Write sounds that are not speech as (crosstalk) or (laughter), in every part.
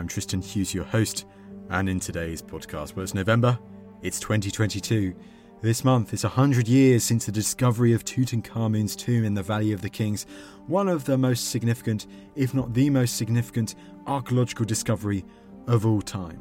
I'm Tristan Hughes, your host, and in today's podcast, well, it's November, it's 2022. This month is 100 years since the discovery of Tutankhamun's tomb in the Valley of the Kings, one of the most significant, if not the most significant, archaeological discovery of all time.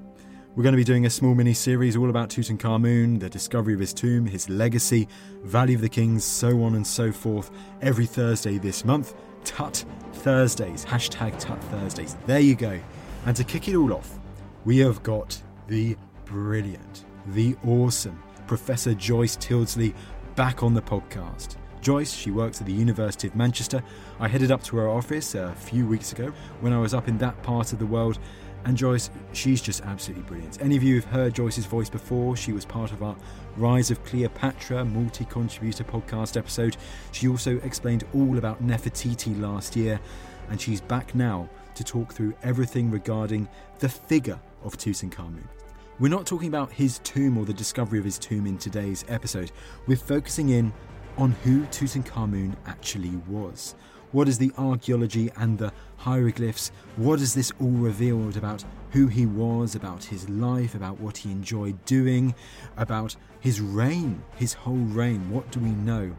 We're going to be doing a small mini series all about Tutankhamun, the discovery of his tomb, his legacy, Valley of the Kings, so on and so forth, every Thursday this month. Tut Thursdays, hashtag Tut Thursdays. There you go. And to kick it all off, we have got the brilliant, the awesome Professor Joyce Tyldesley back on the podcast. Joyce, she works at the University of Manchester. I headed up to her office a few weeks ago when I was up in that part of the world. And Joyce, she's just absolutely brilliant. Any of you have heard Joyce's voice before? She was part of our Rise of Cleopatra multi contributor podcast episode. She also explained all about Nefertiti last year, and she's back now to talk through everything regarding the figure of Tutankhamun. We're not talking about his tomb or the discovery of his tomb in today's episode. We're focusing in on who Tutankhamun actually was. What is the archaeology and the hieroglyphs? What has this all revealed about who he was, about his life, about what he enjoyed doing, about his reign, his whole reign? What do we know?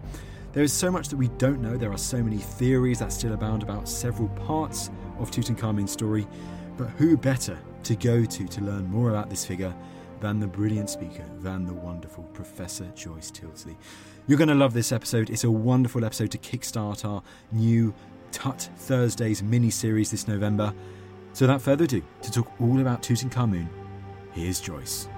There is so much that we don't know. There are so many theories that still abound about several parts of Tutankhamun's story. But who better to go to to learn more about this figure than the brilliant speaker, than the wonderful Professor Joyce Tyldesley? You're going to love this episode. It's a wonderful episode to kickstart our new Tut Thursdays mini series this November. So, without further ado, to talk all about Tutankhamun, here's Joyce.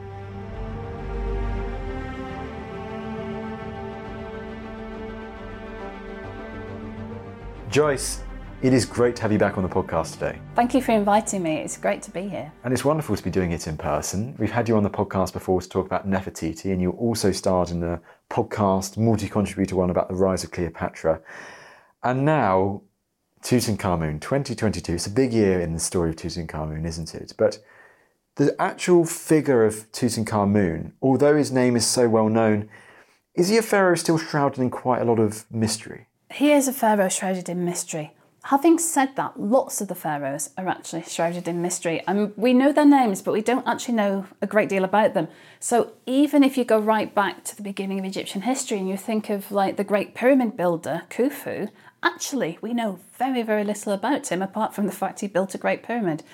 Joyce, it is great to have you back on the podcast today. Thank you for inviting me. It's great to be here. And it's wonderful to be doing it in person. We've had you on the podcast before to talk about Nefertiti, and you also starred in the podcast multi contributor one about the rise of Cleopatra. And now, Tutankhamun 2022. It's a big year in the story of Tutankhamun, isn't it? But the actual figure of Tutankhamun, although his name is so well known, is he a pharaoh still shrouded in quite a lot of mystery? He is a pharaoh shrouded in mystery. Having said that, lots of the pharaohs are actually shrouded in mystery. And we know their names, but we don't actually know a great deal about them. So even if you go right back to the beginning of Egyptian history and you think of like the great pyramid builder, Khufu, actually we know very, very little about him apart from the fact he built a great pyramid.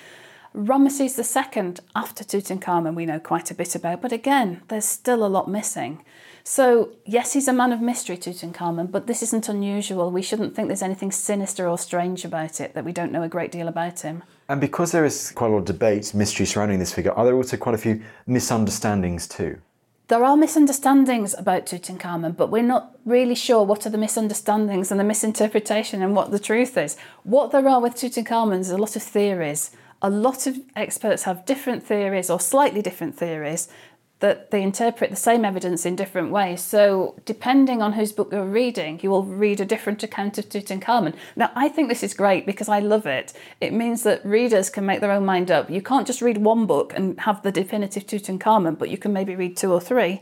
Ramesses II, after Tutankhamun, we know quite a bit about, but again, there's still a lot missing. So, yes, he's a man of mystery, Tutankhamun, but this isn't unusual. We shouldn't think there's anything sinister or strange about it, that we don't know a great deal about him. And because there is quite a lot of debate, mystery surrounding this figure, are there also quite a few misunderstandings too? There are misunderstandings about Tutankhamun, but we're not really sure what are the misunderstandings and the misinterpretation and what the truth is. What there are with Tutankhamun is a lot of theories. A lot of experts have different theories or slightly different theories that they interpret the same evidence in different ways. So, depending on whose book you're reading, you will read a different account of Tutankhamun. Now, I think this is great because I love it. It means that readers can make their own mind up. You can't just read one book and have the definitive Tutankhamun, but you can maybe read two or three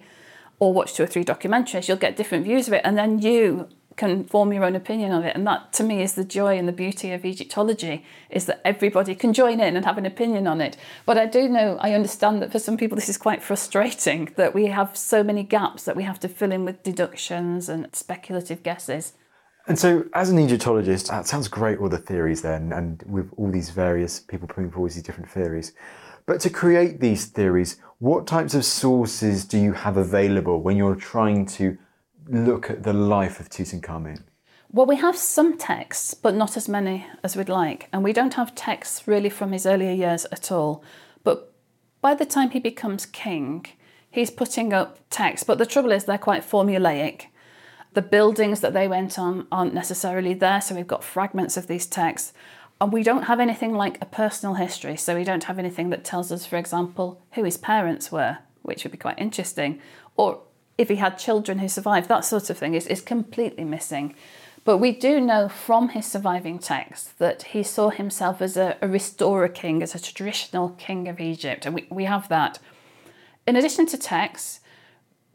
or watch two or three documentaries. You'll get different views of it, and then you can form your own opinion on it. And that to me is the joy and the beauty of Egyptology is that everybody can join in and have an opinion on it. But I do know, I understand that for some people this is quite frustrating (laughs) that we have so many gaps that we have to fill in with deductions and speculative guesses. And so, as an Egyptologist, that sounds great, all the theories then, and with all these various people putting forward these different theories. But to create these theories, what types of sources do you have available when you're trying to look at the life of Tutankhamun? Well, we have some texts, but not as many as we'd like. And we don't have texts really from his earlier years at all. But by the time he becomes king, he's putting up texts. But the trouble is, they're quite formulaic. The buildings that they went on aren't necessarily there, so we've got fragments of these texts. And we don't have anything like a personal history, so we don't have anything that tells us, for example, who his parents were, which would be quite interesting, or if he had children who survived, that sort of thing is, is completely missing. But we do know from his surviving texts that he saw himself as a, a restorer king, as a traditional king of Egypt, and we, we have that. In addition to texts,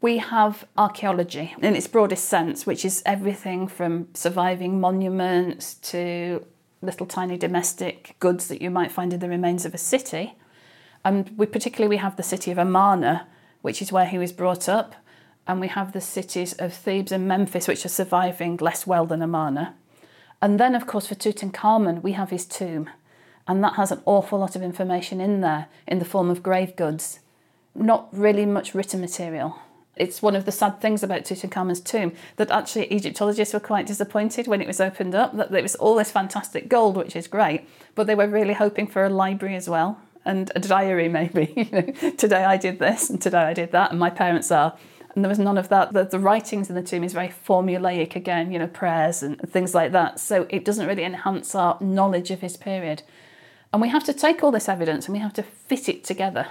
we have archaeology in its broadest sense, which is everything from surviving monuments to little tiny domestic goods that you might find in the remains of a city. And we particularly we have the city of Amarna, which is where he was brought up, and we have the cities of Thebes and Memphis, which are surviving less well than Amarna. And then, of course, for Tutankhamun, we have his tomb, and that has an awful lot of information in there in the form of grave goods. Not really much written material. It's one of the sad things about Tutankhamun's tomb that actually Egyptologists were quite disappointed when it was opened up, that there was all this fantastic gold, which is great, but they were really hoping for a library as well and a diary maybe. (laughs) today I did this and today I did that, and my parents are. And there was none of that. The, the writings in the tomb is very formulaic again, you know, prayers and things like that. So it doesn't really enhance our knowledge of his period. And we have to take all this evidence and we have to fit it together.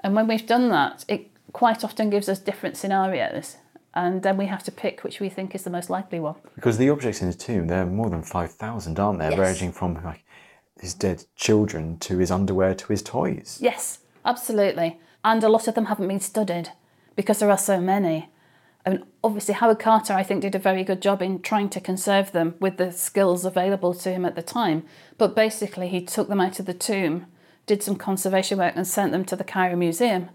And when we've done that, it quite often gives us different scenarios and then we have to pick which we think is the most likely one. Because the objects in his tomb, there are more than 5,000, aren't there? Yes. Ranging from like his dead children to his underwear to his toys. Yes, absolutely. And a lot of them haven't been studied because there are so many. I mean, obviously, Howard Carter, I think, did a very good job in trying to conserve them with the skills available to him at the time. But basically, he took them out of the tomb, did some conservation work, and sent them to the Cairo Museum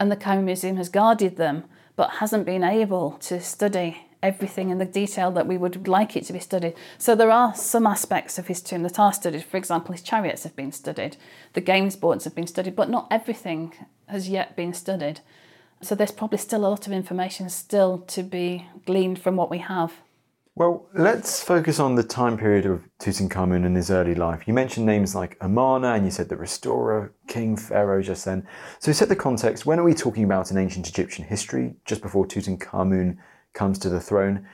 and the Cairo Museum has guarded them but hasn't been able to study everything in the detail that we would like it to be studied. So there are some aspects of his tomb that are studied. For example, his chariots have been studied, the games boards have been studied, but not everything has yet been studied. So there's probably still a lot of information still to be gleaned from what we have. Well, let's focus on the time period of Tutankhamun and his early life. You mentioned names like Amarna and you said the restorer, king, pharaoh just then. So, set the context. When are we talking about in ancient Egyptian history, just before Tutankhamun comes to the throne?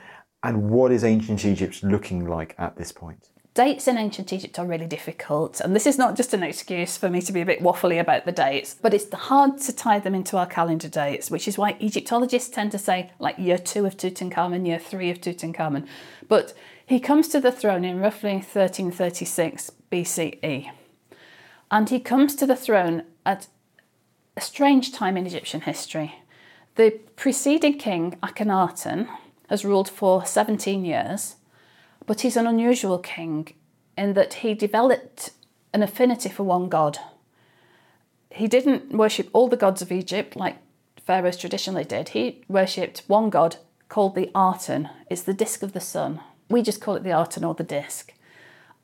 And what is ancient Egypt looking like at this point? Dates in ancient Egypt are really difficult, and this is not just an excuse for me to be a bit waffly about the dates, but it's hard to tie them into our calendar dates, which is why Egyptologists tend to say like year two of Tutankhamun, year three of Tutankhamun. But he comes to the throne in roughly 1336 BCE, and he comes to the throne at a strange time in Egyptian history. The preceding king, Akhenaten, has ruled for 17 years but he's an unusual king in that he developed an affinity for one god. He didn't worship all the gods of Egypt like pharaohs traditionally did. He worshipped one god called the Aten. It's the disk of the sun. We just call it the Aten or the disk.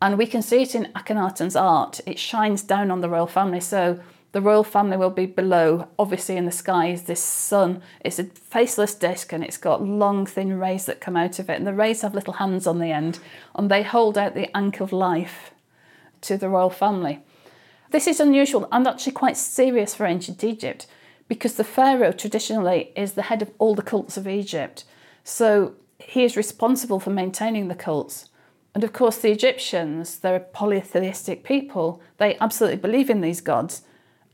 And we can see it in Akhenaten's art. It shines down on the royal family. So the royal family will be below. Obviously, in the sky is this sun. It's a faceless disc and it's got long, thin rays that come out of it. And the rays have little hands on the end and they hold out the ankh of life to the royal family. This is unusual and actually quite serious for ancient Egypt because the pharaoh traditionally is the head of all the cults of Egypt. So he is responsible for maintaining the cults. And of course, the Egyptians, they're a polytheistic people. They absolutely believe in these gods.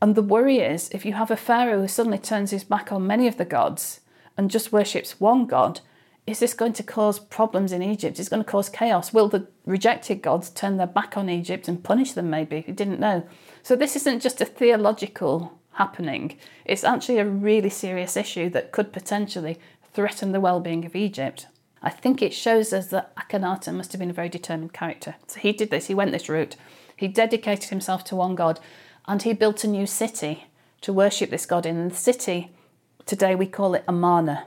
And the worry is if you have a pharaoh who suddenly turns his back on many of the gods and just worships one god, is this going to cause problems in Egypt? Is it going to cause chaos? Will the rejected gods turn their back on Egypt and punish them maybe? Who didn't know. So this isn't just a theological happening. It's actually a really serious issue that could potentially threaten the well-being of Egypt. I think it shows us that Akhenaten must have been a very determined character. So he did this, he went this route. He dedicated himself to one god and he built a new city to worship this god in. the city, today we call it Amarna,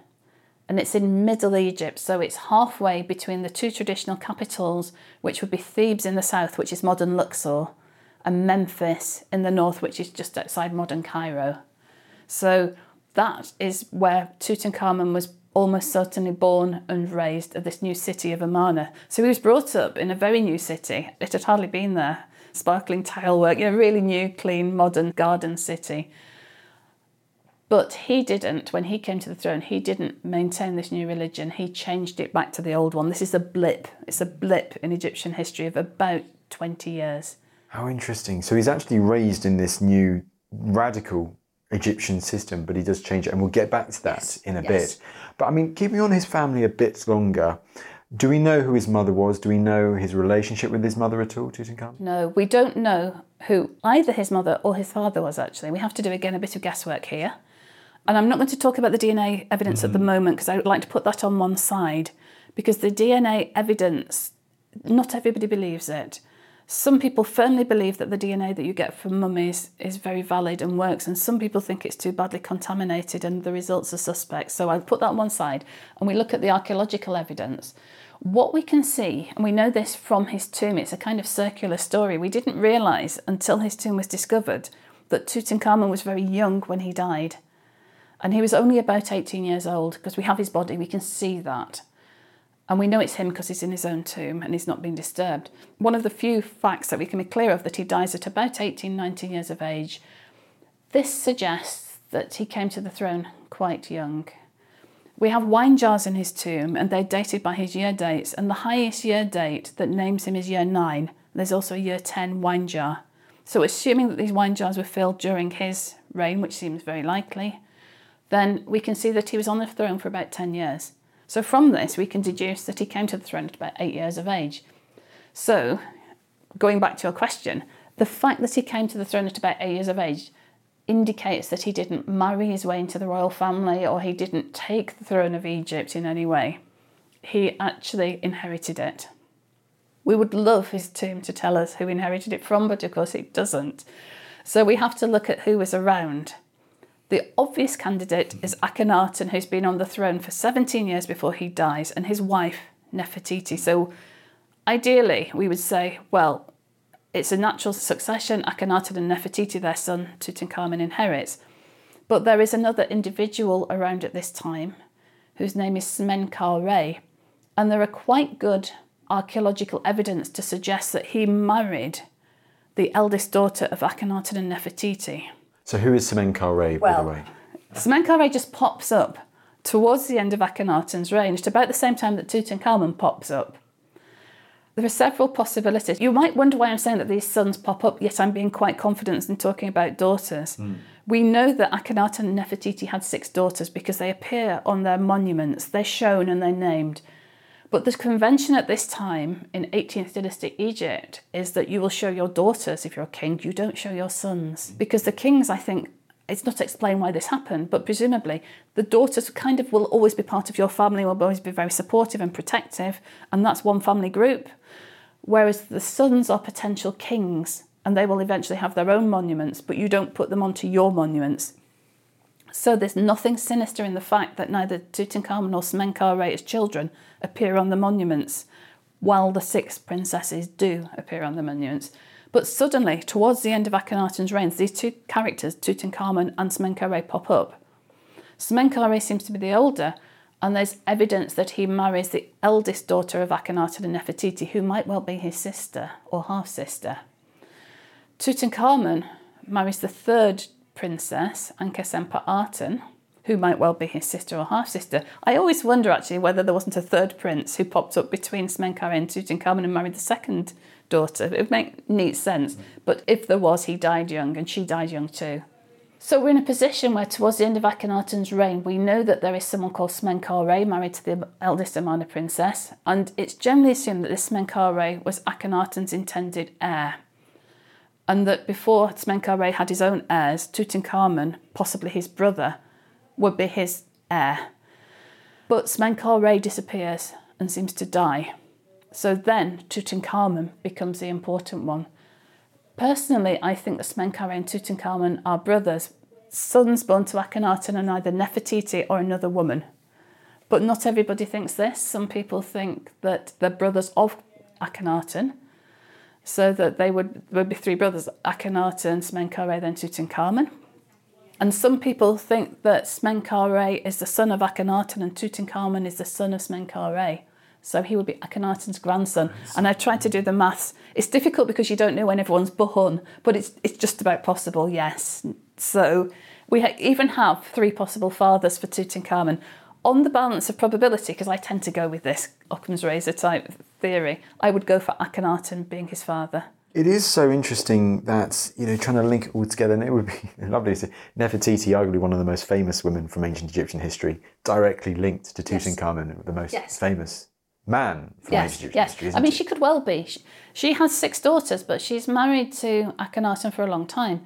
and it's in Middle Egypt, so it's halfway between the two traditional capitals, which would be Thebes in the south, which is modern Luxor, and Memphis in the north, which is just outside modern Cairo. So that is where Tutankhamun was almost certainly born and raised at this new city of Amarna. So he was brought up in a very new city. It had hardly been there. Sparkling tile work, you know, really new, clean, modern garden city. But he didn't, when he came to the throne, he didn't maintain this new religion. He changed it back to the old one. This is a blip. It's a blip in Egyptian history of about 20 years. How interesting. So he's actually raised in this new radical Egyptian system, but he does change it. And we'll get back to that Yes, in a yes. bit. But I mean, keeping on his family a bit longer, do we know who his mother was? Do we know his relationship with his mother at all, Tutankhamun? No, we don't know who either his mother or his father was actually. We have to do again a bit of guesswork here. And I'm not going to talk about the DNA evidence at the mm-hmm. moment because I would like to put that on one side because the DNA evidence, not everybody believes it. Some people firmly believe that the DNA that you get from mummies is very valid and works, and some people think it's too badly contaminated and the results are suspect. So I'll put that on one side and we look at the archaeological evidence. What we can see, and we know this from his tomb, it's a kind of circular story. We didn't realise until his tomb was discovered that Tutankhamun was very young when he died. And he was only about 18 years old because we have his body, we can see that. And we know it's him because he's in his own tomb and he's not been disturbed. One of the few facts that we can be clear of that he dies at about 18, 19 years of age. This suggests that he came to the throne quite young. We have wine jars in his tomb and they're dated by his year dates, and the highest year date that names him is year 9. There's also a year 10 wine jar. So, assuming that these wine jars were filled during his reign, which seems very likely, then we can see that he was on the throne for about 10 years. So, from this, we can deduce that he came to the throne at about eight years of age. So, going back to your question, the fact that he came to the throne at about eight years of age indicates that he didn't marry his way into the royal family or he didn't take the throne of Egypt in any way. He actually inherited it. We would love his tomb to tell us who inherited it from, but of course it doesn't. So we have to look at who was around. The obvious candidate is Akhenaten, who's been on the throne for 17 years before he dies, and his wife, Nefertiti. So ideally, we would say, well, it's a natural succession. Akhenaten and Nefertiti, their son Tutankhamun, inherits. But there is another individual around at this time whose name is Smenkhare, and there are quite good archaeological evidence to suggest that he married the eldest daughter of Akhenaten and Nefertiti. So who is Smenkhare, by the way? Smenkhare just pops up towards the end of Akhenaten's reign, at about the same time that Tutankhamun pops up. There are several possibilities. You might wonder why I'm saying that these sons pop up, yet I'm being quite confident in talking about daughters. Hmm. We know that Akhenaten and Nefertiti had six daughters because they appear on their monuments. They're shown and they're named. But the convention at this time in 18th dynasty Egypt is that you will show your daughters if you're a king, you don't show your sons. Hmm. Because the kings, I think, it's not explained why this happened, but presumably the daughters kind of will always be part of your family, will always be very supportive and protective, and that's one family group. Whereas the sons are potential kings and they will eventually have their own monuments, but you don't put them onto your monuments. So there's nothing sinister in the fact that neither Tutankhamun or Smenkhare's children appear on the monuments, while the six princesses do appear on the monuments. But suddenly, towards the end of Akhenaten's reign, these two characters, Tutankhamun and Smenkhare, pop up. Smenkhare seems to be the older, and there's evidence that he marries the eldest daughter of Akhenaten and Nefertiti, who might well be his sister or half sister. Tutankhamun marries the third princess, Ankhesenpaaten, who might well be his sister or half sister. I always wonder actually whether there wasn't a third prince who popped up between Smenkhare and Tutankhamun and married the second daughter. It would make neat sense. But if there was, he died young and she died young too. So we're in a position where towards the end of Akhenaten's reign, we know that there is someone called Smenkhare married to the eldest Amarna princess, and it's generally assumed that this Smenkhare was Akhenaten's intended heir and that before Smenkhare had his own heirs, Tutankhamun, possibly his brother, would be his heir. But Smenkhare disappears and seems to die. So then Tutankhamun becomes the important one. Personally, I think that Smenkhare and Tutankhamun are brothers, sons born to Akhenaten and either Nefertiti or another woman. But not everybody thinks this. Some people think that they're brothers of Akhenaten, so that they would, would be three brothers Akhenaten, Smenkhare, then Tutankhamun. And some people think that Smenkhare is the son of Akhenaten and Tutankhamun is the son of Smenkhare. So he would be Akhenaten's grandson. And I've tried to do the maths. It's difficult because you don't know when everyone's born, but it's, it's just about possible, yes. So we ha- even have three possible fathers for Tutankhamun. On the balance of probability, because I tend to go with this Occam's razor type theory, I would go for Akhenaten being his father. It is so interesting that, you know, trying to link it all together, and it would be (laughs) lovely to see Nefertiti, arguably one of the most famous women from ancient Egyptian history, directly linked to Tutankhamun, the most Yes. famous man from Yes, Egyptian yes. history. I mean, it? she could well be. She, she has six daughters, but she's married to Akhenaten for a long time.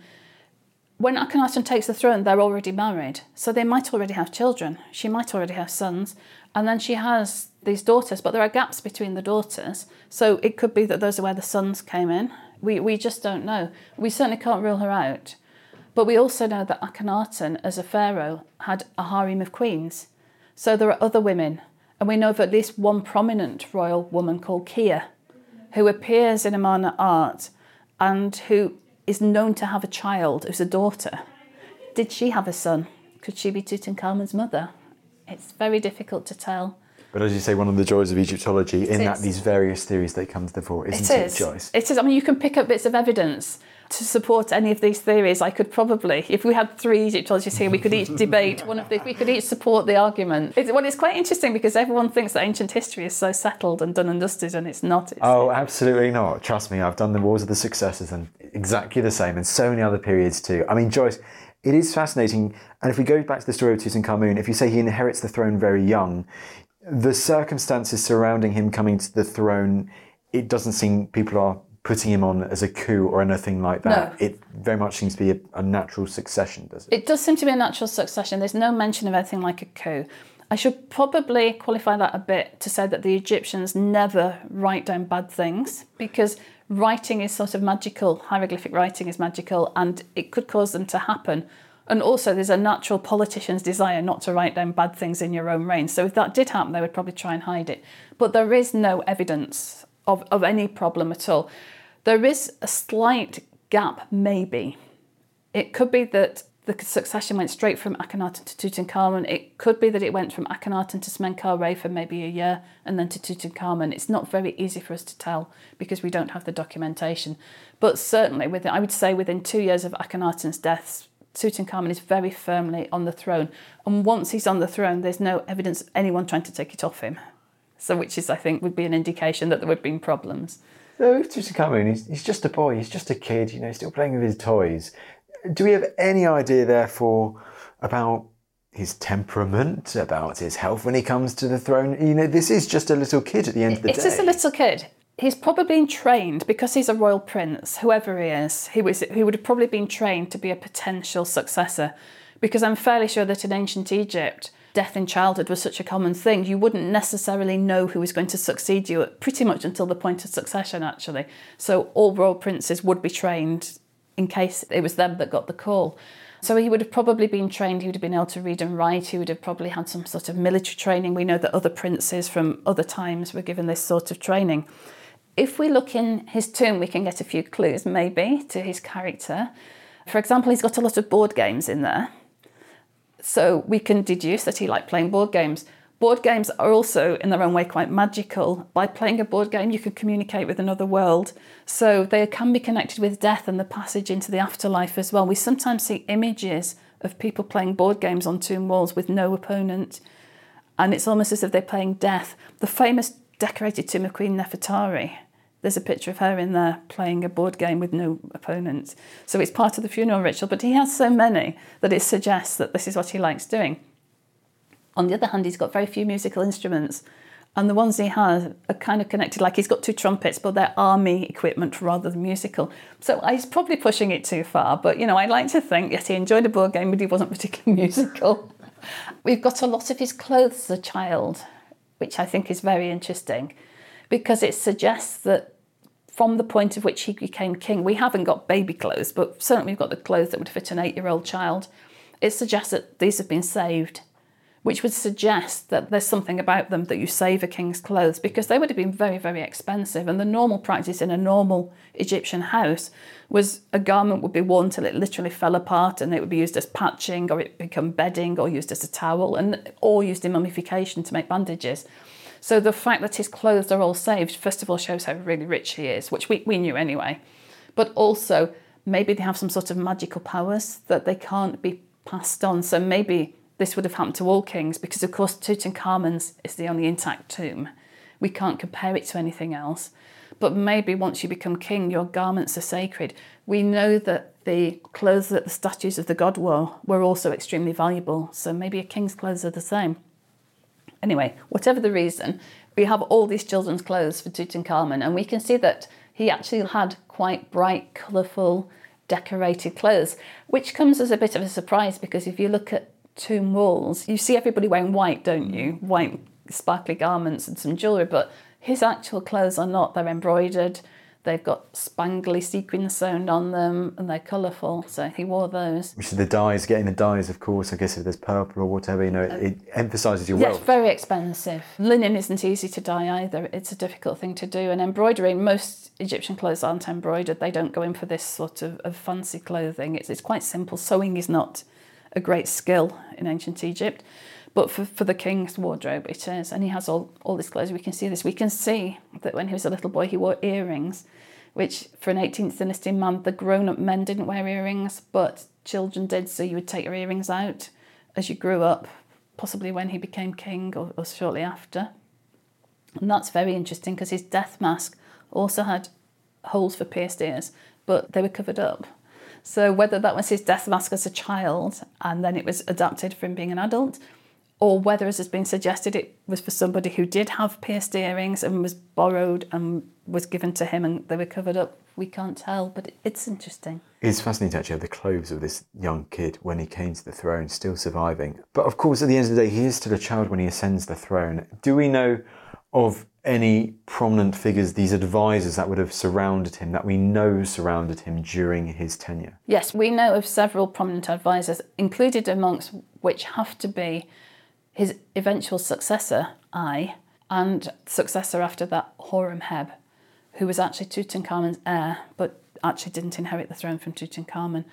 When Akhenaten takes the throne, they're already married, so they might already have children. She might already have sons, and then she has these daughters, but there are gaps between the daughters, so it could be that those are where the sons came in. We we just don't know. We certainly can't rule her out. But we also know that Akhenaten, as a pharaoh, had a harem of queens. So there are other women, and we know of at least one prominent royal woman called Kiya, who appears in Amarna art and who is known to have a child who's a daughter. Did she have a son? Could she be Tutankhamun's mother? It's very difficult to tell. But as you say, one of the joys of Egyptology, in that these various theories they come to the fore, isn't It it, is. Joyce? It is. I mean, you can pick up bits of evidence to support any of these theories. I could probably, if we had three Egyptologists here, we could each debate one of the. We could each support the argument. It's, well, it's quite interesting because everyone thinks that ancient history is so settled and done and dusted, and it's not. It's, Oh, absolutely not. Trust me, I've done the Wars of the Successors and exactly the same, and so many other periods too. I mean, Joyce, it is fascinating. And if we go back to the story of Tutankhamun, if you say he inherits the throne very young, the circumstances surrounding him coming to the throne, it doesn't seem people are putting him on as a coup or anything like that. No. It very much seems to be a, a natural succession, does it? It does seem to be a natural succession. There's no mention of anything like a coup. I should probably qualify that a bit to say that the Egyptians never write down bad things because writing is sort of magical, hieroglyphic writing is magical, and it could cause them to happen. And also, there's a natural politician's desire not to write down bad things in your own reign. So, if that did happen, they would probably try and hide it. But there is no evidence of, of any problem at all. There is a slight gap, maybe, it could be that the succession went straight from Akhenaten to Tutankhamun. It could be that it went from Akhenaten to Smenkhare for maybe a year and then to Tutankhamun. It's not very easy for us to tell because we don't have the documentation. But certainly, within, I would say within two years of Akhenaten's death, Tutankhamun is very firmly on the throne. And once he's on the throne, there's no evidence of anyone trying to take it off him. So, which is, I think, would be an indication that there would have been problems. If Tutankhamun, he's, he's just a boy, he's just a kid, you know, still playing with his toys. Do we have any idea, therefore, about his temperament, about his health when he comes to the throne? You know, this is just a little kid at the end of the It's day. It's just a little kid. He's probably been trained because he's a royal prince, whoever he is. He was he would have probably been trained to be a potential successor, because I'm fairly sure that in ancient Egypt, death in childhood was such a common thing. You wouldn't necessarily know who was going to succeed you pretty much until the point of succession, actually. So all royal princes would be trained in case it was them that got the call. So he would have probably been trained, he would have been able to read and write, he would have probably had some sort of military training. We know that other princes from other times were given this sort of training. If we look in his tomb, we can get a few clues maybe to his character. For example, he's got a lot of board games in there. So we can deduce that he liked playing board games. Board games are also, in their own way, quite magical. By playing a board game, you can communicate with another world. So they can be connected with death and the passage into the afterlife as well. We sometimes see images of people playing board games on tomb walls with no opponent, and it's almost as if they're playing death. The famous decorated tomb of Queen Nefertari, there's a picture of her in there playing a board game with no opponent. So it's part of the funeral ritual, but he has so many that it suggests that this is what he likes doing. On the other hand, he's got very few musical instruments, and the ones he has are kind of connected. Like he's got two trumpets, but they're army equipment rather than musical. So he's probably pushing it too far. But you know, I like to think yes, he enjoyed a board game, but he wasn't particularly (laughs) musical. We've got a lot of his clothes as a child. which I think is very interesting because it suggests that from the point of which he became king, we haven't got baby clothes, but certainly we've got the clothes that would fit an eight year old child. It suggests that these have been saved which would suggest that there's something about them that you save a king's clothes because they would have been very, very expensive. And the normal practice in a normal Egyptian house was a garment would be worn till it literally fell apart and it would be used as patching or it become bedding or used as a towel and or used in mummification to make bandages. So the fact that his clothes are all saved, first of all, shows how really rich he is, which we, we knew anyway. But also, maybe they have some sort of magical powers that they can't be passed on. So maybe this would have happened to all kings because, of course, Tutankhamun's is the only intact tomb. We can't compare it to anything else. But maybe once you become king, your garments are sacred. We know that the clothes that the statues of the god wore were also extremely valuable, so maybe a king's clothes are the same. Anyway, whatever the reason, we have all these children's clothes for Tutankhamun, and we can see that he actually had quite bright, colourful, decorated clothes, which comes as a bit of a surprise because if you look at tomb walls, you see everybody wearing white, don't you? White sparkly garments and some jewellery, but his actual clothes are not. They're embroidered, they've got spangly sequins sewn on them, and they're colourful. So he wore those. Which is the dyes, getting the dyes, of course. I guess if there's purple or whatever, you know, it, it emphasises your Yes, wealth. very expensive. Linen isn't easy to dye either. It's a difficult thing to do. And embroidery, most Egyptian clothes aren't embroidered. They don't go in for this sort of, of fancy clothing. It's, it's quite simple. Sewing is not a great skill in ancient Egypt. But for, for the king's wardrobe, it is. And he has all, all this clothes. We can see this. We can see that when he was a little boy, he wore earrings, which for an 18th dynasty man, the grown up men didn't wear earrings, but children did. So you would take your earrings out as you grew up, possibly when he became king or, or shortly after. And that's very interesting because his death mask also had holes for pierced ears, but they were covered up. So whether that was his death mask as a child and then it was adapted from being an adult, or whether, as has been suggested, it was for somebody who did have pierced earrings and was borrowed and was given to him and they were covered up, we can't tell, but it's interesting. It's fascinating to actually have the clothes of this young kid when he came to the throne, still surviving. But of course, at the end of the day, he is still a child when he ascends the throne. Do we know of any prominent figures, these advisors that would have surrounded him, that we know surrounded him during his tenure? Yes, we know of several prominent advisors, included amongst which have to be his eventual successor, Ay, and successor after that, Horemheb, who was actually Tutankhamun's heir, but actually didn't inherit the throne from Tutankhamun.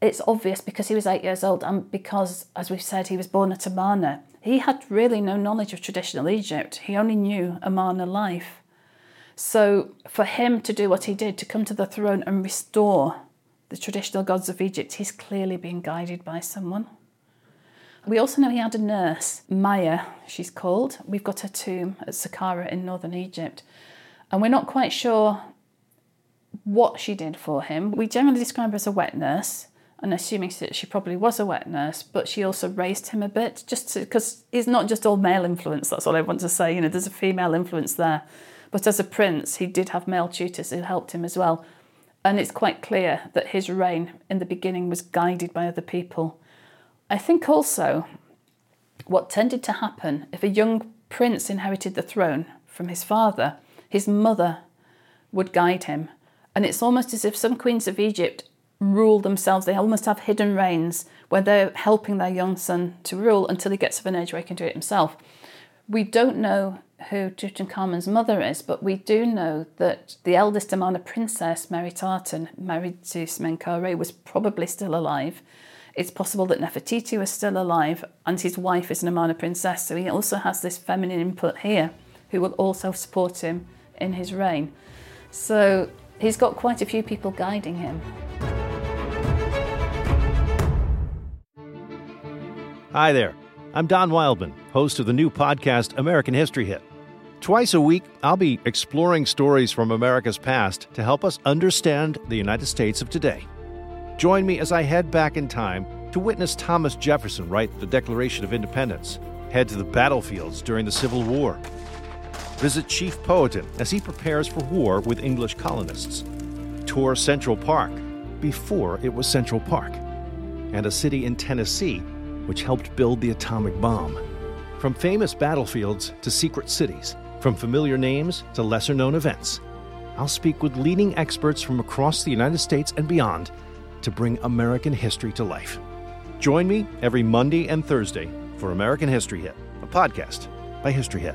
It's obvious because he was eight years old and because, as we've said, he was born at Amarna. He had really no knowledge of traditional Egypt. He only knew Amarna life. So for him to do what he did, to come to the throne and restore the traditional gods of Egypt, he's clearly being guided by someone. We also know he had a nurse, Maya, she's called. We've got her tomb at Saqqara in northern Egypt. And we're not quite sure what she did for him. We generally describe her as a wet nurse, and assuming that she probably was a wet nurse, but she also raised him a bit, just because he's not just all male influence, that's all I want to say. You know, there's a female influence there. But as a prince, he did have male tutors who helped him as well. And it's quite clear that his reign in the beginning was guided by other people. I think also what tended to happen if a young prince inherited the throne from his father, his mother would guide him. And it's almost as if some queens of Egypt rule themselves. They almost have hidden reigns where they're helping their young son to rule until he gets of an age where he can do it himself. We don't know who Tutankhamun's mother is, but we do know that the eldest Amarna princess, Meritaten, married to Smenkhare, was probably still alive. It's possible that Nefertiti was still alive and his wife is an Amarna princess, so he also has this feminine input here who will also support him in his reign. So he's got quite a few people guiding him. Hi there. I'm Don Wildman, host of the new podcast American History Hit. Twice a week, I'll be exploring stories from America's past to help us understand the United States of today. Join me as I head back in time to witness Thomas Jefferson write the Declaration of Independence, head to the battlefields during the Civil War, visit Chief Powhatan as he prepares for war with English colonists, tour Central Park before it was Central Park, and a city in Tennessee which helped build the atomic bomb. From famous battlefields to secret cities, from familiar names to lesser known events, I'll speak with leading experts from across the United States and beyond to bring American history to life. Join me every Monday and Thursday for American History Hit, a podcast by History Hit.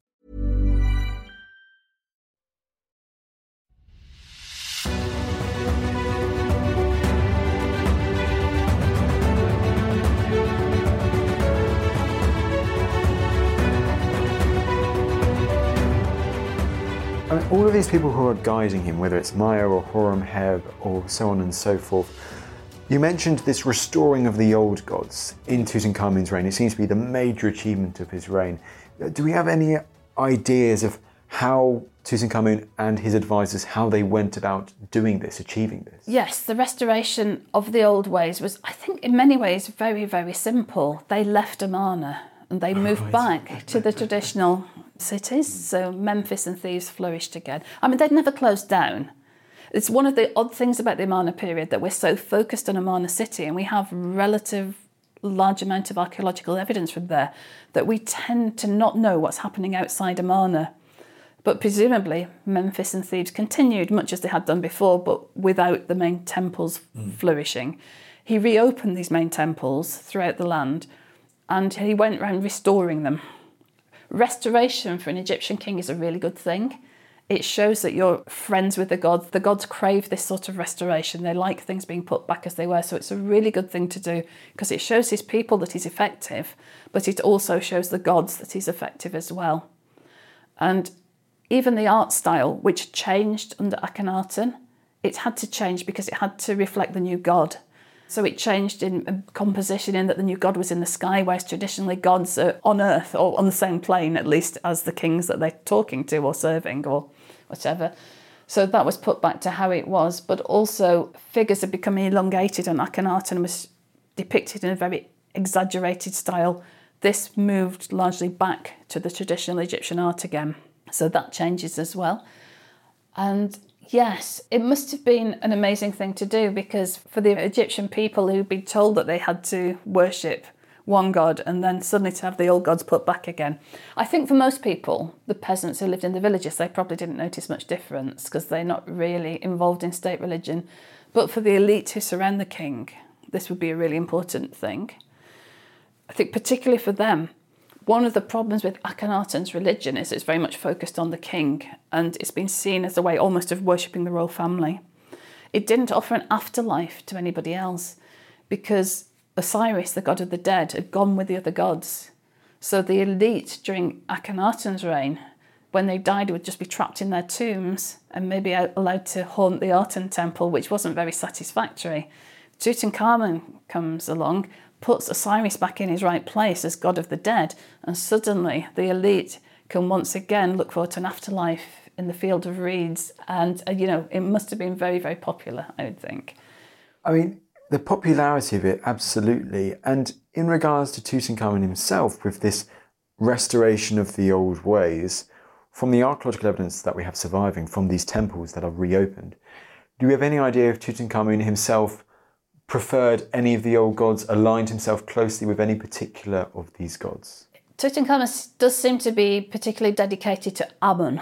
I mean, all of these people who are guiding him, whether it's Maya or Horemheb or so on and so forth, you mentioned this restoring of the old gods in Tutankhamun's reign. It seems to be the major achievement of his reign. Do we have any ideas of how Tutankhamun and his advisors, how they went about doing this, achieving this? Yes, the restoration of the old ways was, I think, in many ways very, very simple. They left Amarna and they moved back to the traditional cities. So Memphis and Thebes flourished again. I mean, they'd never closed down. It's one of the odd things about the Amarna period that we're so focused on Amarna city and we have relative large amount of archaeological evidence from there that we tend to not know what's happening outside Amarna. But presumably, Memphis and Thebes continued much as they had done before, but without the main temples hmm. flourishing. He reopened these main temples throughout the land and he went around restoring them. Restoration for an Egyptian king is a really good thing. It shows that you're friends with the gods. The gods crave this sort of restoration. They like things being put back as they were. So it's a really good thing to do because it shows his people that he's effective, but it also shows the gods that he's effective as well. And even the art style, which changed under Akhenaten, it had to change because it had to reflect the new god. So it changed in uh, composition in that the new god was in the sky, whereas traditionally gods are on earth or on the same plane, at least as the kings that they're talking to or serving or whatever. So that was put back to how it was, but also figures had become elongated and Akhenaten was depicted in a very exaggerated style. This moved largely back to the traditional Egyptian art again. So that changes as well. And yes, it must have been an amazing thing to do because for the Egyptian people who'd been told that they had to worship one god and then suddenly to have the old gods put back again. I think for most people, the peasants who lived in the villages, they probably didn't notice much difference because they're not really involved in state religion. But for the elite who surround the king, this would be a really important thing. I think particularly for them, one of the problems with Akhenaten's religion is it's very much focused on the king and it's been seen as a way almost of worshipping the royal family. It didn't offer an afterlife to anybody else because Osiris, the god of the dead, had gone with the other gods. So the elite during Akhenaten's reign, when they died, would just be trapped in their tombs and maybe allowed to haunt the Aten temple, which wasn't very satisfactory. Tutankhamun comes along, puts Osiris back in his right place as god of the dead, and suddenly the elite can once again look forward to an afterlife in the field of reeds. And, uh, you know, it must have been very, very popular, I would think. I mean, the popularity of it, absolutely. And in regards to Tutankhamun himself, with this restoration of the old ways, from the archaeological evidence that we have surviving from these temples that are reopened, do we have any idea if Tutankhamun himself preferred any of the old gods, aligned himself closely with any particular of these gods? Tutankhamun does seem to be particularly dedicated to Amun,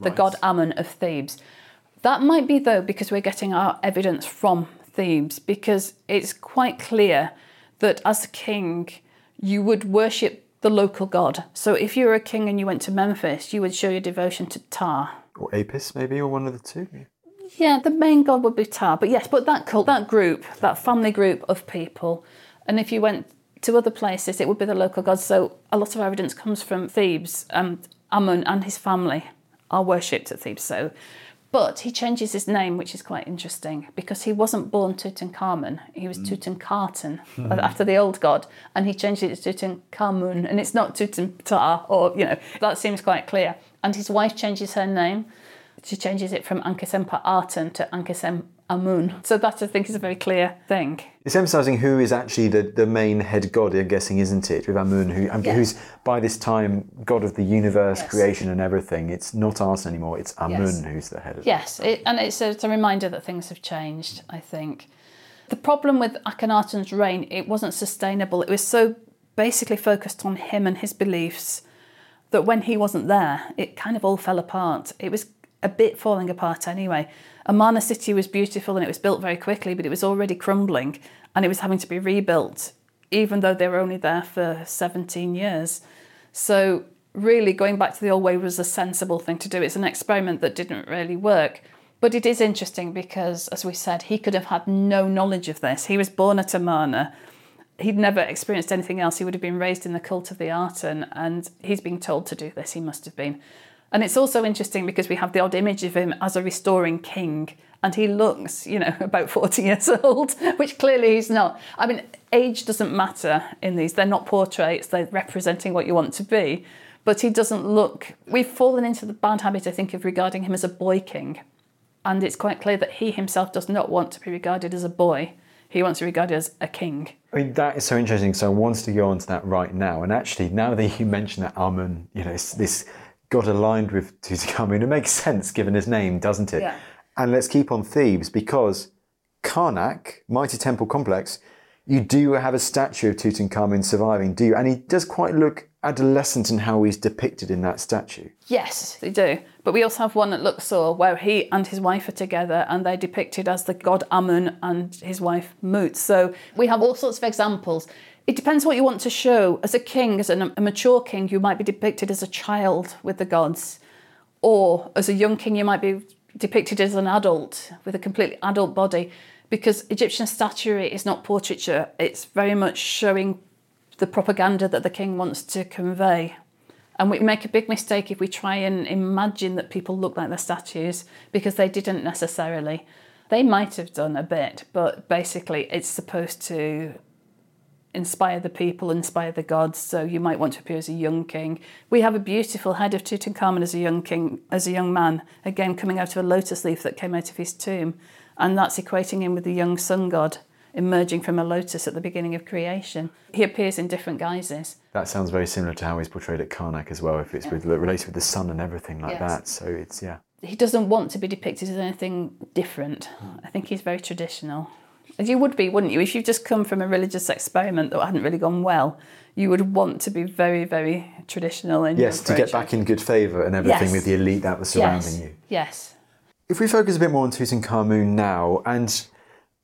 the Right. god Amun of Thebes. That might be, though, because we're getting our evidence from Thebes, because it's quite clear that as a king, you would worship the local god. So if you were a king and you went to Memphis, you would show your devotion to Ptah. Or Apis, maybe, or one of the two? Yeah, the main god would be Ptah, but yes, but that cult, that group, that family group of people, and if you went to other places, it would be the local gods. So a lot of evidence comes from Thebes. Um, Amun and his family are worshipped at Thebes. So, but he changes his name, which is quite interesting because he wasn't born Tutankhamun. He was Tutankhaten (laughs) after the old god, and he changed it to Tutankhamun, and it's not Tutankhamun, or you know that seems quite clear. And his wife changes her name. She changes it from Ankhesenpaaten to Ankesem Amun. So that I think is a very clear thing. It's emphasising who is actually the, the main head god, I'm guessing, isn't it? With Amun, who, Yeah. who's by this time god of the universe, Yes. creation, and everything. It's not Art anymore, it's Amun Yes. who's the head of Yes, it, and it's a, it's a reminder that things have changed, I think. The problem with Akhenaten's reign, it wasn't sustainable. It was so basically focused on him and his beliefs that when he wasn't there, it kind of all fell apart. It was a bit falling apart anyway. Amarna City was beautiful and it was built very quickly, but it was already crumbling and it was having to be rebuilt, even though they were only there for 17 years. So, really, going back to the old way was a sensible thing to do. It's an experiment that didn't really work. But it is interesting because, as we said, he could have had no knowledge of this. He was born at Amarna. He'd never experienced anything else. He would have been raised in the cult of the Aten, and he's being told to do this. He must have been. And it's also interesting because we have the odd image of him as a restoring king, and he looks, you know, (laughs) about 40 years old, (laughs) which clearly he's not. I mean, age doesn't matter in these. They're not portraits, they're representing what you want to be. But he doesn't look. We've fallen into the bad habit, I think, of regarding him as a boy king. And it's quite clear that he himself does not want to be regarded as a boy. He wants to be regarded as a king. I mean, that is so interesting. So I wanted to go on to that right now. And actually, now that you mention that Amun, you know, this god aligned with (laughs) Tutankhamun, it makes sense given his name, doesn't it? Yeah. And let's keep on Thebes because Karnak, Mighty Temple Complex, you do have a statue of Tutankhamun surviving, do you? And he does quite look adolescent in how he's depicted in that statue. Yes, they do. But we also have one at Luxor where he and his wife are together and they're depicted as the god Amun and his wife Mut. So we have all sorts of examples. It depends what you want to show. As a king, as an, a mature king, you might be depicted as a child with the gods. Or as a young king, you might be depicted as an adult with a completely adult body. Because Egyptian statuary is not portraiture, it's very much showing the propaganda that the king wants to convey. And we make a big mistake if we try and imagine that people look like the statues because they didn't necessarily. They might have done a bit, but basically it's supposed to inspire the people, inspire the gods. So you might want to appear as a young king. We have a beautiful head of Tutankhamun as a young king, as a young man, again coming out of a lotus leaf that came out of his tomb. And that's equating him with the young sun god emerging from a lotus at the beginning of creation. He appears in different guises. That sounds very similar to how he's portrayed at Karnak as well, if it's with, related with the sun and everything like Yes. that. So it's, yeah. he doesn't want to be depicted as anything different. Hmm. I think he's very traditional. As you would be, wouldn't you? If you've just come from a religious experiment that hadn't really gone well, you would want to be very, very traditional in Yes, to get back in good favour and everything Yes. with the elite that was surrounding yes. you. Yes. If we focus a bit more on Tutankhamun now, and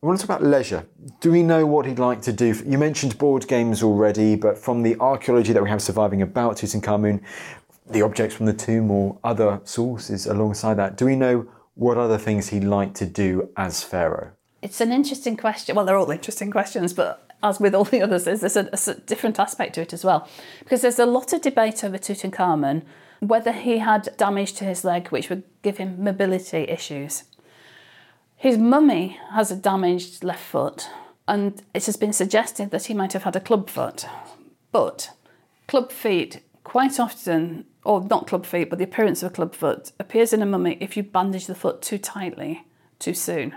I want to talk about leisure. Do we know what he'd like to do? You mentioned board games already, but from the archaeology that we have surviving about Tutankhamun, the objects from the tomb or other sources alongside that, do we know what other things he'd like to do as pharaoh? It's an interesting question. Well, they're all interesting questions, but as with all the others, there's, a, a different aspect to it as well. Because there's a lot of debate over Tutankhamun, whether he had damage to his leg, which would give him mobility issues. His mummy has a damaged left foot, And it has been suggested that he might have had a club foot. But club feet, quite often, or not club feet, but the appearance of a club foot, appears in a mummy if you bandage the foot too tightly too soon.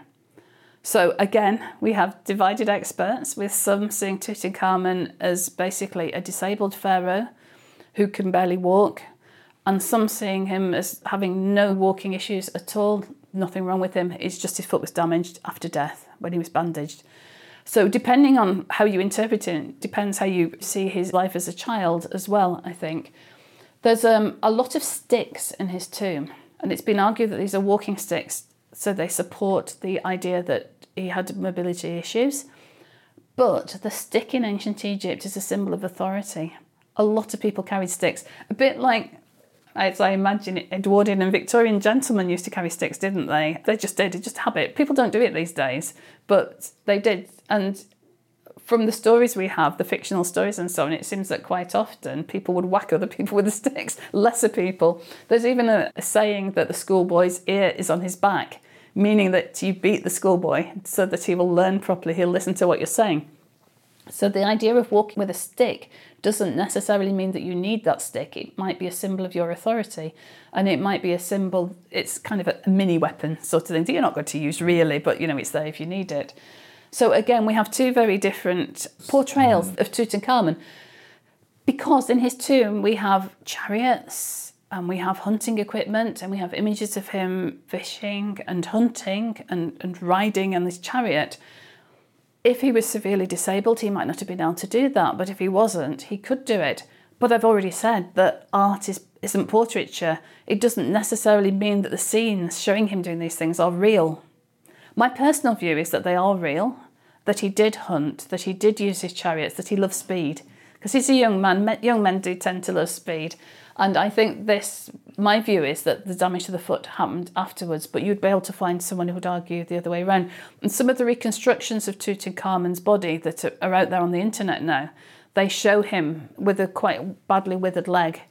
So again, we have divided experts, with some seeing Tutankhamun as basically a disabled pharaoh who can barely walk, and some seeing him as having no walking issues at all, nothing wrong with him. It's just his foot was damaged after death when he was bandaged. So depending on how you interpret it, depends how you see his life as a child as well. I think there's um, a lot of sticks in his tomb, and it's been argued that these are walking sticks, so they support the idea that he had mobility issues. But the stick in ancient Egypt is a symbol of authority. A lot of people carried sticks, a bit like as I imagine Edwardian and Victorian gentlemen used to carry sticks, didn't they? They just did, just habit. People don't do it these days, but they did. And from the stories we have, the fictional stories and so on, it seems that quite often people would whack other people with the (laughs) sticks, lesser people. There's even a, a saying that the schoolboy's ear is on his back meaning that you beat the schoolboy so that he will learn properly, he'll listen to what you're saying. So the idea of walking with a stick doesn't necessarily mean that you need that stick. It might be a symbol of your authority, and it might be a symbol, it's kind of a mini weapon sort of thing that you're not going to use really, but you know, it's there if you need it. So again, we have two very different portrayals of Tutankhamun because in his tomb we have chariots, and we have hunting equipment and we have images of him fishing and hunting and, and riding on this chariot. If he was severely disabled, he might not have been able to do that, but if he wasn't, he could do it. But I've already said that art is, isn't portraiture. It doesn't necessarily mean that the scenes showing him doing these things are real. My personal view is that they are real, that he did hunt, that he did use his chariots, that he loved speed. Because he's a young man, young men do tend to love speed. And I think this, my view is that the damage to the foot happened afterwards, but you'd be able to find someone who would argue the other way around. And some of the reconstructions of Tutankhamun's body that are out there on the internet now, they show him with a quite badly withered leg,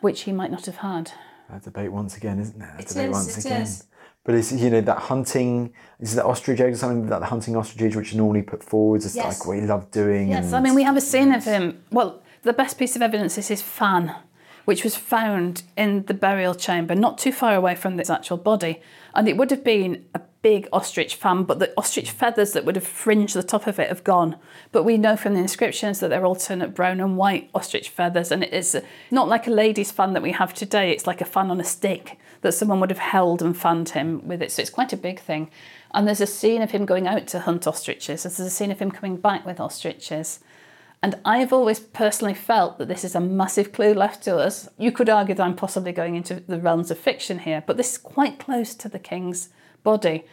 which he might not have had. That debate once again, isn't there? That it debate is, once it again. is. But it's you know that hunting is that ostrich egg or something that the hunting ostrich egg which are normally put forwards as Yes. like what he loved doing. Yes, and I mean, we have a scene of him. Well, the best piece of evidence is his fan, which was found in the burial chamber, not too far away from his actual body. And it would have been a big ostrich fan, but the ostrich feathers that would have fringed the top of it have gone. But we know from the inscriptions that they're alternate brown and white ostrich feathers, and it is not like a lady's fan that we have today, it's like a fan on a stick that someone would have held and fanned him with it. So it's quite a big thing. And there's a scene of him going out to hunt ostriches, there's a scene of him coming back with ostriches. And I've always personally felt that this is a massive clue left to us. You could argue that I'm possibly going into the realms of fiction here, but this is quite close to the king's body.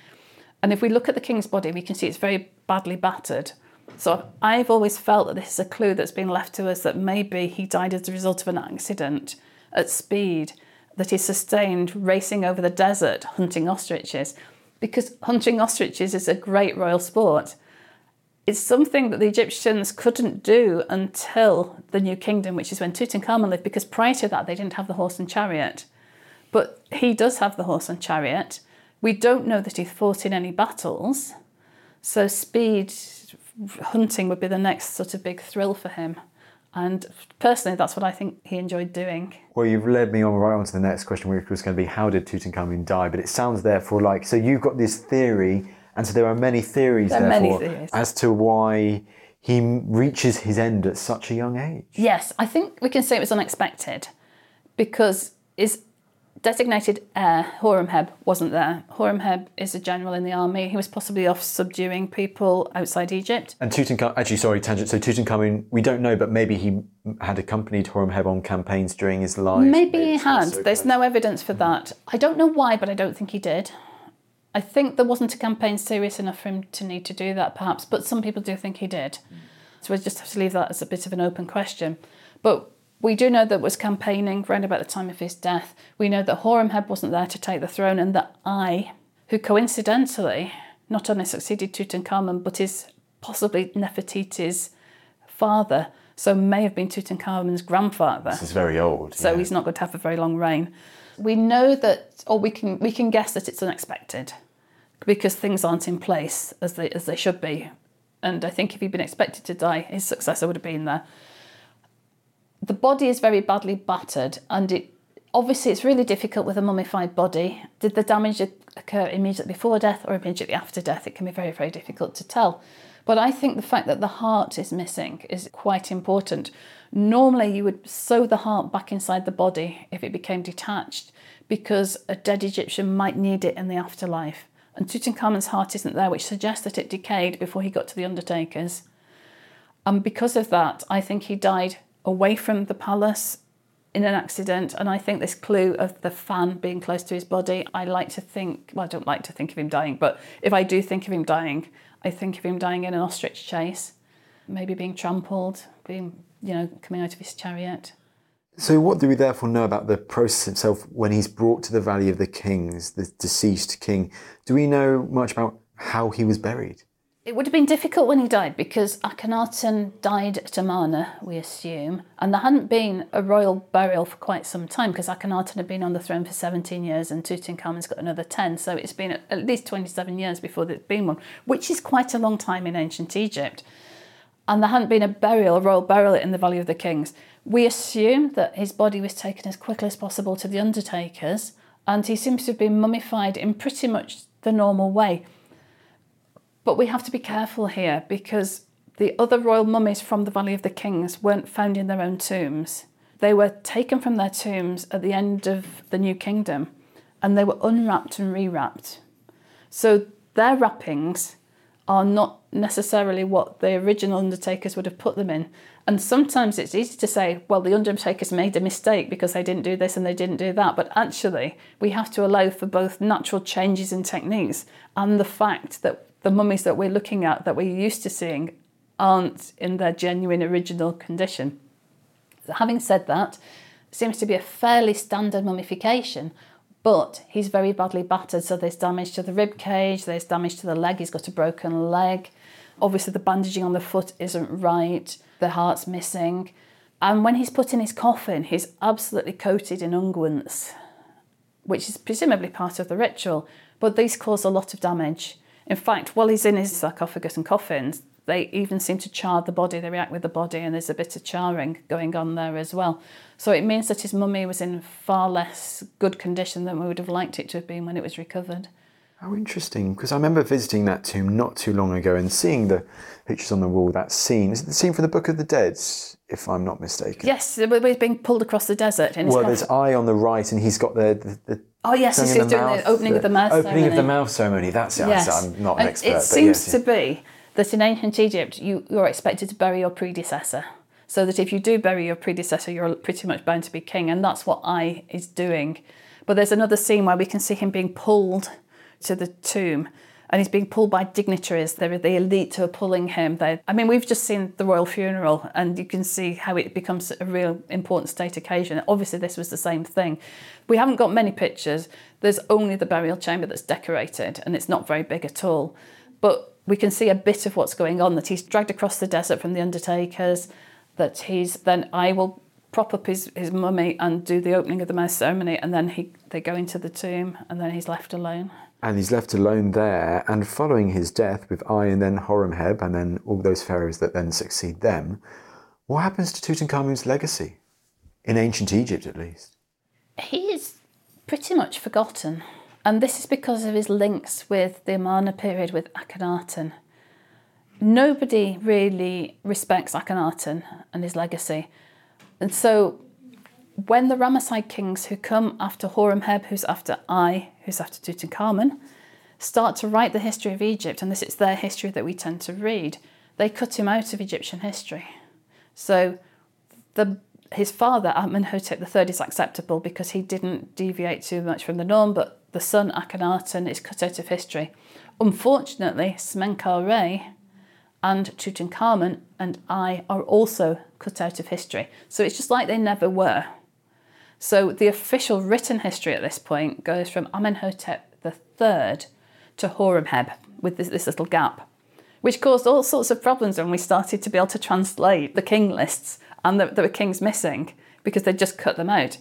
And if we look at the king's body, we can see it's very badly battered. So I've always felt that this is a clue that's been left to us that maybe he died as a result of an accident at speed that he sustained racing over the desert hunting ostriches. Because hunting ostriches is a great royal sport it's something that the Egyptians couldn't do until the New Kingdom, which is when Tutankhamun lived, because prior to that they didn't have the horse and chariot. But he does have the horse and chariot. We don't know that he fought in any battles, so speed hunting would be the next sort of big thrill for him. And personally, that's what I think he enjoyed doing. Well, you've led me on right on to the next question, which was going to be how did Tutankhamun die? But it sounds therefore like so you've got this theory, and so there are many theories There are many therefore theories. as to why he reaches his end at such a young age. Yes, I think we can say it was unexpected because his designated heir, Horemheb, wasn't there. Horemheb is a general in the army. He was possibly off subduing people outside Egypt. And Tutankhamun, actually, sorry, tangent. So Tutankhamun, we don't know, but maybe he had accompanied Horemheb on campaigns during his life. Maybe he had. so There's close. no evidence for that. I don't know why, but I don't think he did. I think there wasn't a campaign serious enough for him to need to do that, perhaps, but some people do think he did. So we just have to leave that as a bit of an open question. But we do know that was campaigning around about the time of his death. We know that Horemheb wasn't there to take the throne, and that Ay, who coincidentally not only succeeded Tutankhamun, but is possibly Nefertiti's father, so may have been Tutankhamun's grandfather This is very old. so yeah. he's not going to have a very long reign. We know that, or we can we can guess that it's unexpected, because things aren't in place as they as they should be. And I think if he'd been expected to die, his successor would have been there. The body is very badly battered, and it obviously it's really difficult with a mummified body. Did the damage occur immediately before death or immediately after death? It can be very, very difficult to tell. But I think the fact that the heart is missing is quite important. Normally, you would sew the heart back inside the body if it became detached because a dead Egyptian might need it in the afterlife. And Tutankhamun's heart isn't there, which suggests that it decayed before he got to the undertakers. And because of that, I think he died away from the palace in an accident. And I think this clue of the fan being close to his body, I like to think, well, I don't like to think of him dying, but if I do think of him dying, I think of him dying in an ostrich chase, maybe being trampled, being, you know, coming out of his chariot. So, what do we therefore know about the process itself when he's brought to the Valley of the Kings, the deceased king? Do we know much about how he was buried? It would have been difficult when he died because Akhenaten died at Amarna, we assume, and there hadn't been a royal burial for quite some time because Akhenaten had been on the throne for 17 years and Tutankhamun's got another 10, so it's been at least 27 years before there's been one, which is quite a long time in ancient Egypt. And there hadn't been a burial, a royal burial in the Valley of the Kings. We assume that his body was taken as quickly as possible to the undertakers, and he seems to have been mummified in pretty much the normal way. But we have to be careful here because the other royal mummies from the Valley of the Kings weren't found in their own tombs. They were taken from their tombs at the end of the New Kingdom and they were unwrapped and rewrapped. So their wrappings are not necessarily what the original undertakers would have put them in. And sometimes it's easy to say, well, the undertakers made a mistake because they didn't do this and they didn't do that. But actually, we have to allow for both natural changes in techniques and the fact that the mummies that we're looking at, that we're used to seeing, aren't in their genuine original condition. So having said that, seems to be a fairly standard mummification, but he's very badly battered. So there's damage to the rib cage, there's damage to the leg, he's got a broken leg. Obviously, the bandaging on the foot isn't right, the heart's missing. And when he's put in his coffin, he's absolutely coated in unguents, which is presumably part of the ritual, but these cause a lot of damage. In fact, while he's in his sarcophagus and coffins, they even seem to char the body, they react with the body, and there's a bit of charring going on there as well. So it means that his mummy was in far less good condition than we would have liked it to have been when it was recovered. How interesting, because I remember visiting that tomb not too long ago and seeing the pictures on the wall, that scene. Is it the scene from the Book of the Dead, if I'm not mistaken? Yes, he's being pulled across the desert. well, there's Ay on the right, and he's got the, the, the Oh yes, he's doing the opening of the mouth opening ceremony. of the mouth ceremony. That's it. Yes. I'm not an And expert. It seems yes, to be that in ancient Egypt, you, you're expected to bury your predecessor. So that if you do bury your predecessor, you're pretty much bound to be king, and that's what Ay is doing. But there's another scene where we can see him being pulled to the tomb, and he's being pulled by dignitaries. They're the elite who are pulling him. They're, I mean, we've just seen the royal funeral, and you can see how it becomes a real important state occasion. Obviously, this was the same thing. We haven't got many pictures. There's only the burial chamber that's decorated, and it's not very big at all. But we can see a bit of what's going on. That he's dragged across the desert from the undertakers. That he's then Ay will prop up his, his mummy and do the opening of the mouth ceremony, and then he they go into the tomb, and then he's left alone. And he's left alone there, and following his death with Ay and then Horemheb, and then all those pharaohs that then succeed them, what happens to Tutankhamun's legacy? In ancient Egypt, at least. He is pretty much forgotten, and this is because of his links with the Amarna period with Akhenaten. Nobody really respects Akhenaten and his legacy. And so when the Ramesside kings who come after Horemheb, who's after Ay, who's after Tutankhamun, start to write the history of Egypt, and this is their history that we tend to read, they cut him out of Egyptian history. So the his father, Amenhotep III, is acceptable because he didn't deviate too much from the norm, but the son, Akhenaten, is cut out of history. Unfortunately, Smenkhare and Tutankhamun and Ay are also cut out of history. So it's just like they never were. So the official written history at this point goes from Amenhotep III to Horemheb with this, this little gap, which caused all sorts of problems when we started to be able to translate the king lists and there, were kings missing because they'd just cut them out.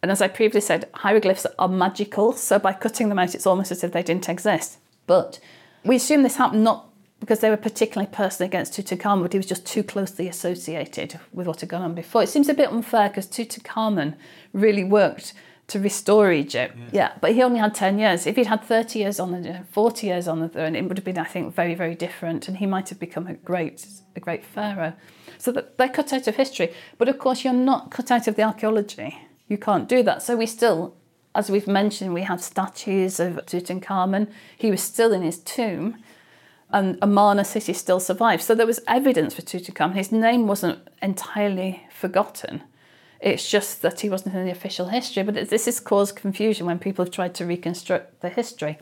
And as I previously said, hieroglyphs are magical, so by cutting them out, it's almost as if they didn't exist. But we assume this happened not because they were particularly personal against Tutankhamun, but he was just too closely associated with what had gone on before. It seems a bit unfair because Tutankhamun really worked to restore Egypt. Yeah. yeah. but he only had 10 years. If he'd had 30 years on the 40 years on the throne, it would have been, I think, very, very different, and he might have become a great, a great pharaoh. So that they're cut out of history. But of course, you're not cut out of the archaeology. You can't do that. So we still, as we've mentioned, we have statues of Tutankhamun. He was still in his tomb and Amarna city still survives. So there was evidence for Tutankhamun. His name wasn't entirely forgotten. It's just that he wasn't in the official history. But this has caused confusion when people have tried to reconstruct the history.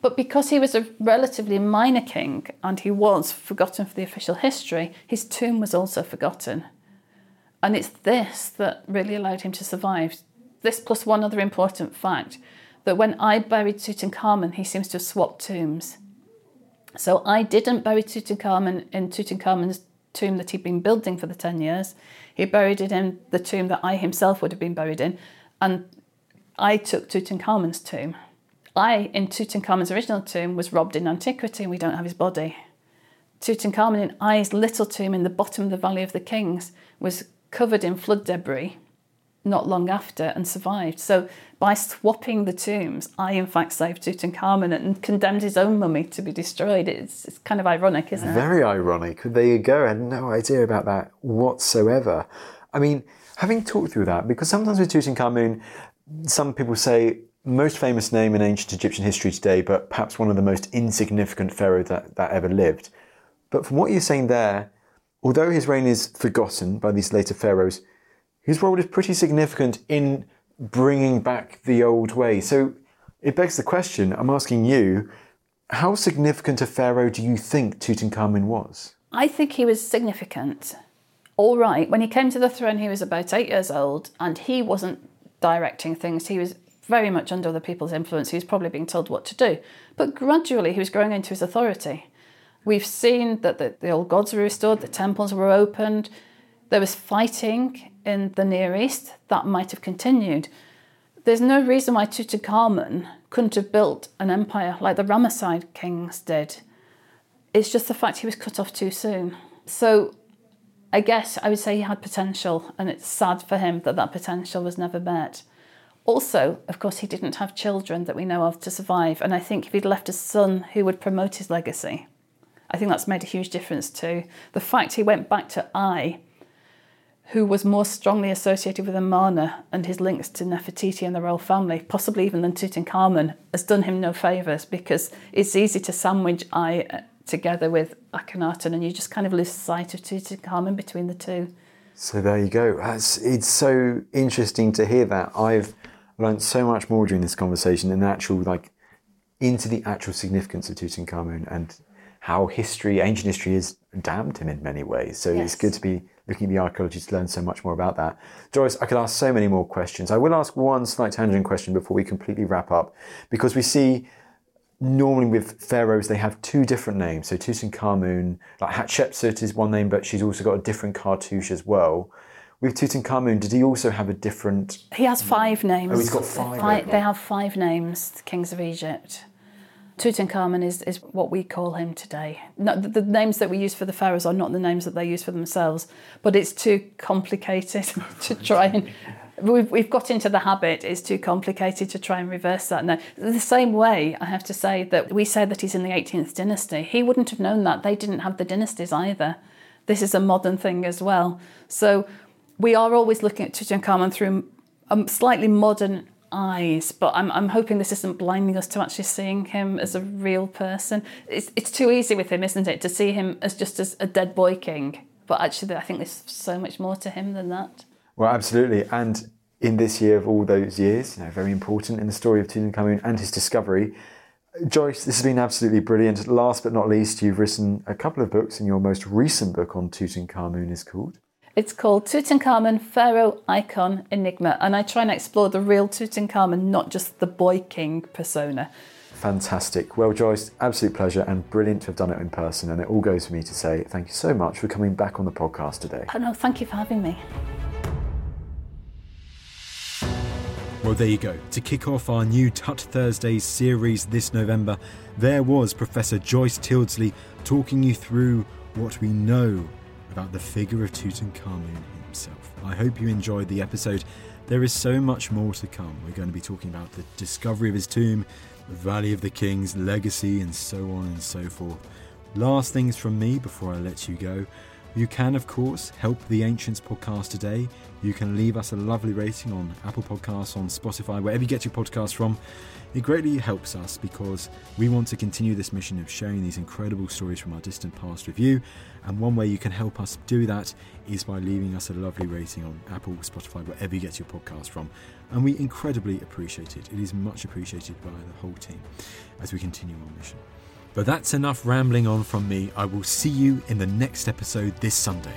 But because he was a relatively minor king and he was forgotten for the official history, his tomb was also forgotten. And it's this that really allowed him to survive. This plus one other important fact that when Ay buried Tutankhamun, he seems to have swapped tombs. So Ay didn't bury Tutankhamun in Tutankhamun's tomb that he'd been building for the 10 years. He buried it in the tomb that Ay himself would have been buried in. And Ay took Tutankhamun's tomb. Ay, in Tutankhamun's original tomb, was robbed in antiquity and we don't have his body. Tutankhamun in Ay's little tomb in the bottom of the Valley of the Kings was covered in flood debris not long after and survived. So by swapping the tombs, Ay in fact saved Tutankhamun and condemned his own mummy to be destroyed. It's, it's kind of ironic, isn't it? Very ironic. There you go. I had no idea about that whatsoever. I mean, having talked through that, because sometimes with Tutankhamun, some people say most famous name in ancient Egyptian history today, but perhaps one of the most insignificant pharaoh that, that ever lived. But from what you're saying there, although his reign is forgotten by these later pharaohs, his role is pretty significant in bringing back the old way. So it begs the question I'm asking you, how significant a pharaoh do you think Tutankhamun was? I think he was significant. All right, when he came to the throne, he was about eight years old and he wasn't directing things. He was very much under other people's influence. He was probably being told what to do. But gradually, he was growing into his authority. We've seen that the, the old gods were restored, the temples were opened, there was fighting in the Near East, that might have continued. There's no reason why Tutankhamun couldn't have built an empire like the Ramesside kings did. It's just the fact he was cut off too soon. So I guess I would say he had potential, and it's sad for him that that potential was never met. Also, of course, he didn't have children that we know of to survive, and I think if he'd left a son who would promote his legacy, I think that's made a huge difference too. The fact he went back to Ay who was more strongly associated with Amarna and his links to Nefertiti and the royal family, possibly even than Tutankhamun, has done him no favours because it's easy to sandwich Ay uh, together with Akhenaten and you just kind of lose sight of Tutankhamun between the two. So there you go. It's, it's so interesting to hear that. I've learned so much more during this conversation and actual like into the actual significance of Tutankhamun and how history, ancient history, has damned him in many ways. So yes. it's good to be looking at the archaeology to learn so much more about that. Joyce, I could ask so many more questions. I will ask one slight tangent question before we completely wrap up, because we see normally with pharaohs they have two different names. So Tutankhamun, like Hatshepsut is one name, but she's also got a different cartouche as well. With Tutankhamun, did he also have a different? He has five names. Oh, he's got five. five they have five names, the kings of Egypt. Tutankhamun is, is what we call him today. Not, the, the, names that we use for the pharaohs are not the names that they use for themselves, but it's too complicated (laughs) to try and. We've, we've got into the habit, it's too complicated to try and reverse that. Now, the same way, I have to say that we say that he's in the 18th dynasty. He wouldn't have known that. They didn't have the dynasties either. This is a modern thing as well. So we are always looking at Tutankhamun through a slightly modern eyes, but I'm, I'm hoping this isn't blinding us to actually seeing him as a real person. It's, it's too easy with him, isn't it, to see him as just as a dead boy king. But actually, I think there's so much more to him than that. Well, absolutely. And in this year of all those years, you know, very important in the story of Tutankhamun and his discovery. Joyce, this has been absolutely brilliant. Last but not least, you've written a couple of books, and your most recent book on Tutankhamun is called it's called Tutankhamun Pharaoh Icon Enigma, and I try and explore the real Tutankhamun, not just the boy king persona. Fantastic. Well, Joyce, absolute pleasure and brilliant to have done it in person. And it all goes for me to say thank you so much for coming back on the podcast today. Oh, no, thank you for having me. Well, there you go. To kick off our new Tut Thursdays series this November, there was Professor Joyce Tyldesley talking you through what we know about the figure of Tutankhamun himself. I hope you enjoyed the episode. There is so much more to come. We're going to be talking about the discovery of his tomb, the Valley of the Kings, legacy, and so on and so forth. Last things from me before I let you go. You can, of course, help the Ancients podcast today. You can leave us a lovely rating on Apple Podcasts, on Spotify, wherever you get your podcasts from. It greatly helps us because we want to continue this mission of sharing these incredible stories from our distant past with you. And one way you can help us do that is by leaving us a lovely rating on Apple, Spotify, wherever you get your podcast from. And we incredibly appreciate it. It is much appreciated by the whole team as we continue our mission. But that's enough rambling on from me. I will see you in the next episode this Sunday.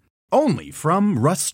only from Rust